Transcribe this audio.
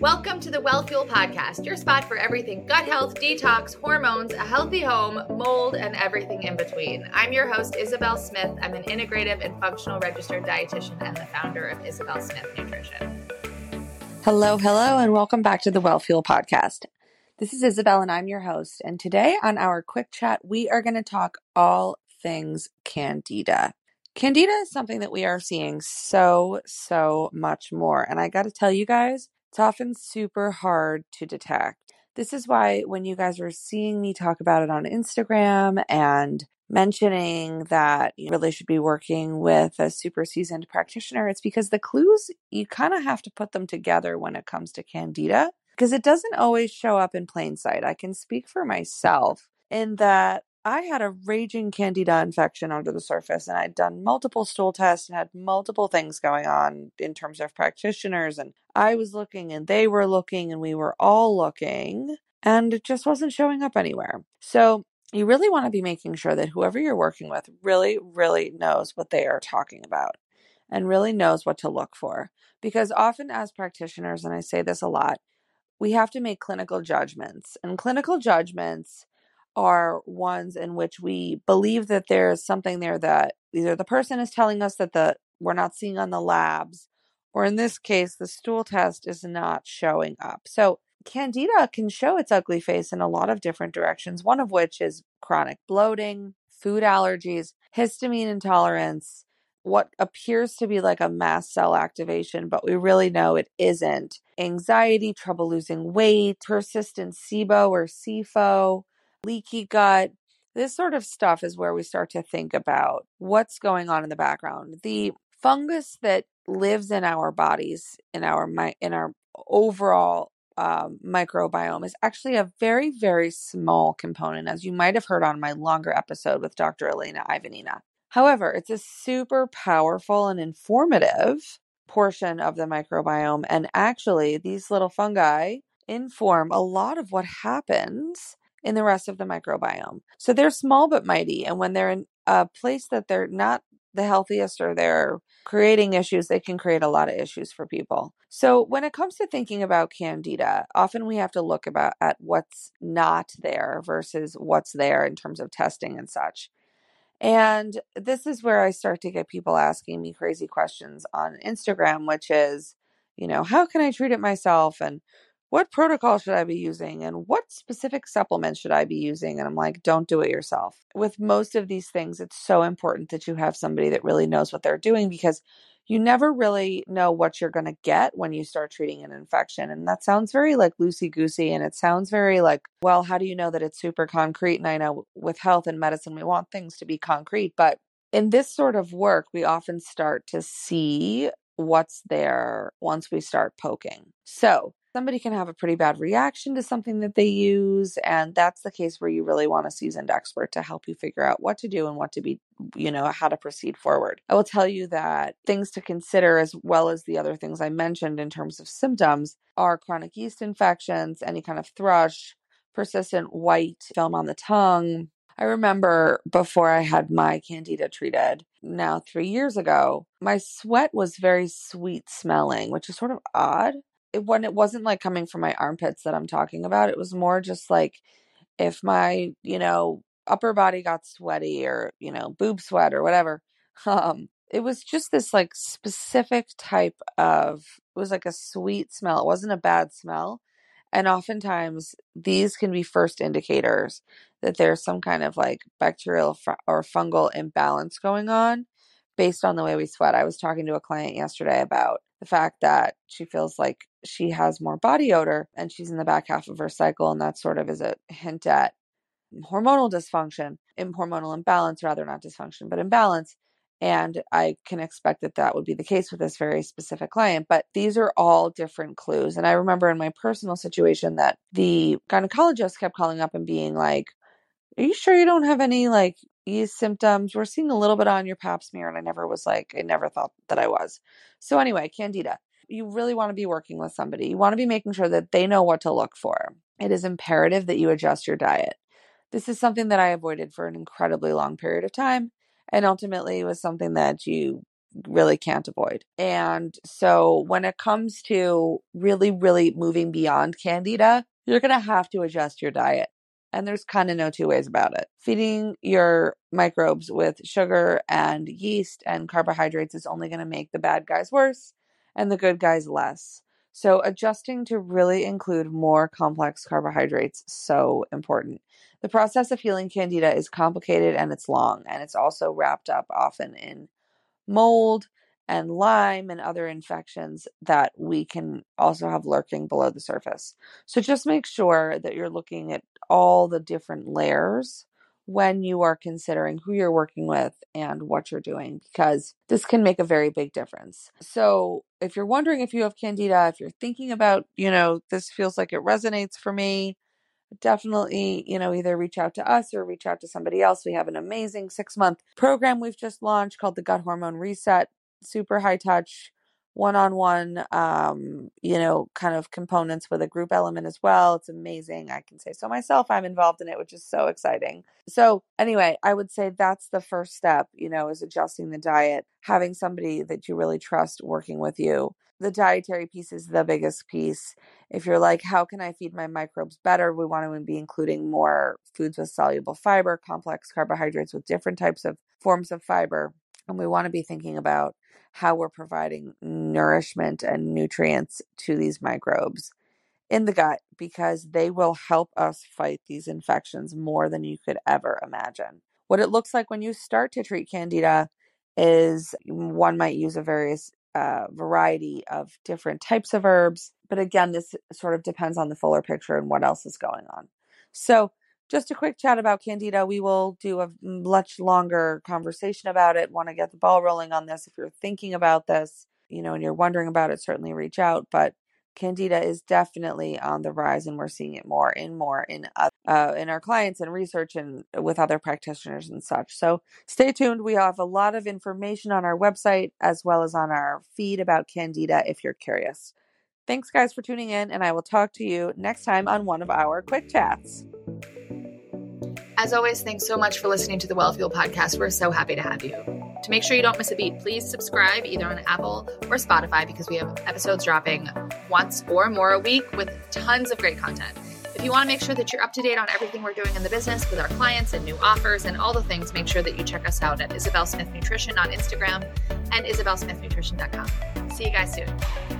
Welcome to the Wellfuel Podcast, your spot for everything gut health, detox, hormones, a healthy home, mold, and everything in between. I'm your host, Isabel Smith. I'm an integrative and functional registered dietitian and the founder of Isabel Smith Nutrition. Hello, hello, and welcome back to the Wellfuel Podcast. This is Isabel, and I'm your host. And today on our quick chat, we are going to talk all things Candida. Candida is something that we are seeing so, so much more. And I got to tell you guys, it's often super hard to detect. This is why when you guys are seeing me talk about it on Instagram and mentioning that you really should be working with a super seasoned practitioner, it's because the clues, you kind of have to put them together when it comes to candida because it doesn't always show up in plain sight. I can speak for myself in that I had a raging candida infection under the surface, and I'd done multiple stool tests and had multiple things going on in terms of practitioners. And I was looking, and they were looking, and we were all looking, and it just wasn't showing up anywhere. So, you really want to be making sure that whoever you're working with really, really knows what they are talking about and really knows what to look for. Because often, as practitioners, and I say this a lot, we have to make clinical judgments, and clinical judgments are ones in which we believe that there's something there that either the person is telling us that the we're not seeing on the labs or in this case the stool test is not showing up. So candida can show its ugly face in a lot of different directions, one of which is chronic bloating, food allergies, histamine intolerance, what appears to be like a mast cell activation, but we really know it isn't. Anxiety, trouble losing weight, persistent SIBO or SIFO, leaky gut. This sort of stuff is where we start to think about what's going on in the background. The fungus that lives in our bodies, in our in our overall um, microbiome, is actually a very very small component, as you might have heard on my longer episode with Dr. Elena Ivanina. However, it's a super powerful and informative portion of the microbiome, and actually, these little fungi inform a lot of what happens in the rest of the microbiome. So they're small but mighty. And when they're in a place that they're not the healthiest or they're creating issues, they can create a lot of issues for people. So when it comes to thinking about candida, often we have to look about at what's not there versus what's there in terms of testing and such. And this is where I start to get people asking me crazy questions on Instagram, which is, you know, how can I treat it myself? And what protocol should I be using and what specific supplements should I be using? And I'm like, don't do it yourself. With most of these things, it's so important that you have somebody that really knows what they're doing because you never really know what you're going to get when you start treating an infection. And that sounds very like loosey goosey. And it sounds very like, well, how do you know that it's super concrete? And I know with health and medicine, we want things to be concrete. But in this sort of work, we often start to see what's there once we start poking. So, somebody can have a pretty bad reaction to something that they use and that's the case where you really want a seasoned expert to help you figure out what to do and what to be you know how to proceed forward. I will tell you that things to consider as well as the other things i mentioned in terms of symptoms are chronic yeast infections any kind of thrush persistent white film on the tongue. I remember before I had my candida treated, now three years ago, my sweat was very sweet smelling, which is sort of odd it, when it wasn't like coming from my armpits that I'm talking about, it was more just like if my, you know, upper body got sweaty or, you know, boob sweat or whatever. Um, it was just this like specific type of it was like a sweet smell. It wasn't a bad smell. And oftentimes these can be first indicators that there's some kind of like bacterial or fungal imbalance going on based on the way we sweat. I was talking to a client yesterday about the fact that she feels like she has more body odor and she's in the back half of her cycle and that sort of is a hint at hormonal dysfunction in hormonal imbalance rather not dysfunction but imbalance and i can expect that that would be the case with this very specific client but these are all different clues and i remember in my personal situation that the gynecologist kept calling up and being like are you sure you don't have any like yeast symptoms we're seeing a little bit on your pap smear and i never was like i never thought that i was so anyway candida you really want to be working with somebody. You want to be making sure that they know what to look for. It is imperative that you adjust your diet. This is something that I avoided for an incredibly long period of time and ultimately was something that you really can't avoid. And so when it comes to really, really moving beyond candida, you're going to have to adjust your diet. And there's kind of no two ways about it. Feeding your microbes with sugar and yeast and carbohydrates is only going to make the bad guys worse and the good guys less. So adjusting to really include more complex carbohydrates so important. The process of healing candida is complicated and it's long and it's also wrapped up often in mold and Lyme and other infections that we can also have lurking below the surface. So just make sure that you're looking at all the different layers when you are considering who you're working with and what you're doing because this can make a very big difference. So, if you're wondering if you have candida, if you're thinking about, you know, this feels like it resonates for me, definitely, you know, either reach out to us or reach out to somebody else. We have an amazing six month program we've just launched called the Gut Hormone Reset super high touch one-on-one um you know kind of components with a group element as well. It's amazing i can say so myself i'm involved in it which is so exciting. So anyway i would say that's the first step you know is adjusting the diet having somebody that you really trust working with you. The dietary piece is the biggest piece. If you're like how can i feed my microbes better? We want to be including more foods with soluble fiber complex carbohydrates with different types of forms of fiber and we want to be thinking about how we're providing nourishment and nutrients to these microbes in the gut because they will help us fight these infections more than you could ever imagine. What it looks like when you start to treat candida is one might use a various uh, variety of different types of herbs, but again, this sort of depends on the fuller picture and what else is going on. So, just a quick chat about Candida. We will do a much longer conversation about it. Want to get the ball rolling on this. If you're thinking about this, you know, and you're wondering about it, certainly reach out. But Candida is definitely on the rise, and we're seeing it more and more in uh, in our clients and research and with other practitioners and such. So stay tuned. We have a lot of information on our website as well as on our feed about Candida if you're curious. Thanks, guys, for tuning in, and I will talk to you next time on one of our quick chats. As always, thanks so much for listening to the Wellfuel podcast. We're so happy to have you. To make sure you don't miss a beat, please subscribe either on Apple or Spotify because we have episodes dropping once or more a week with tons of great content. If you want to make sure that you're up to date on everything we're doing in the business with our clients and new offers and all the things, make sure that you check us out at Isabel Smith Nutrition on Instagram and isabelsmithnutrition.com. See you guys soon.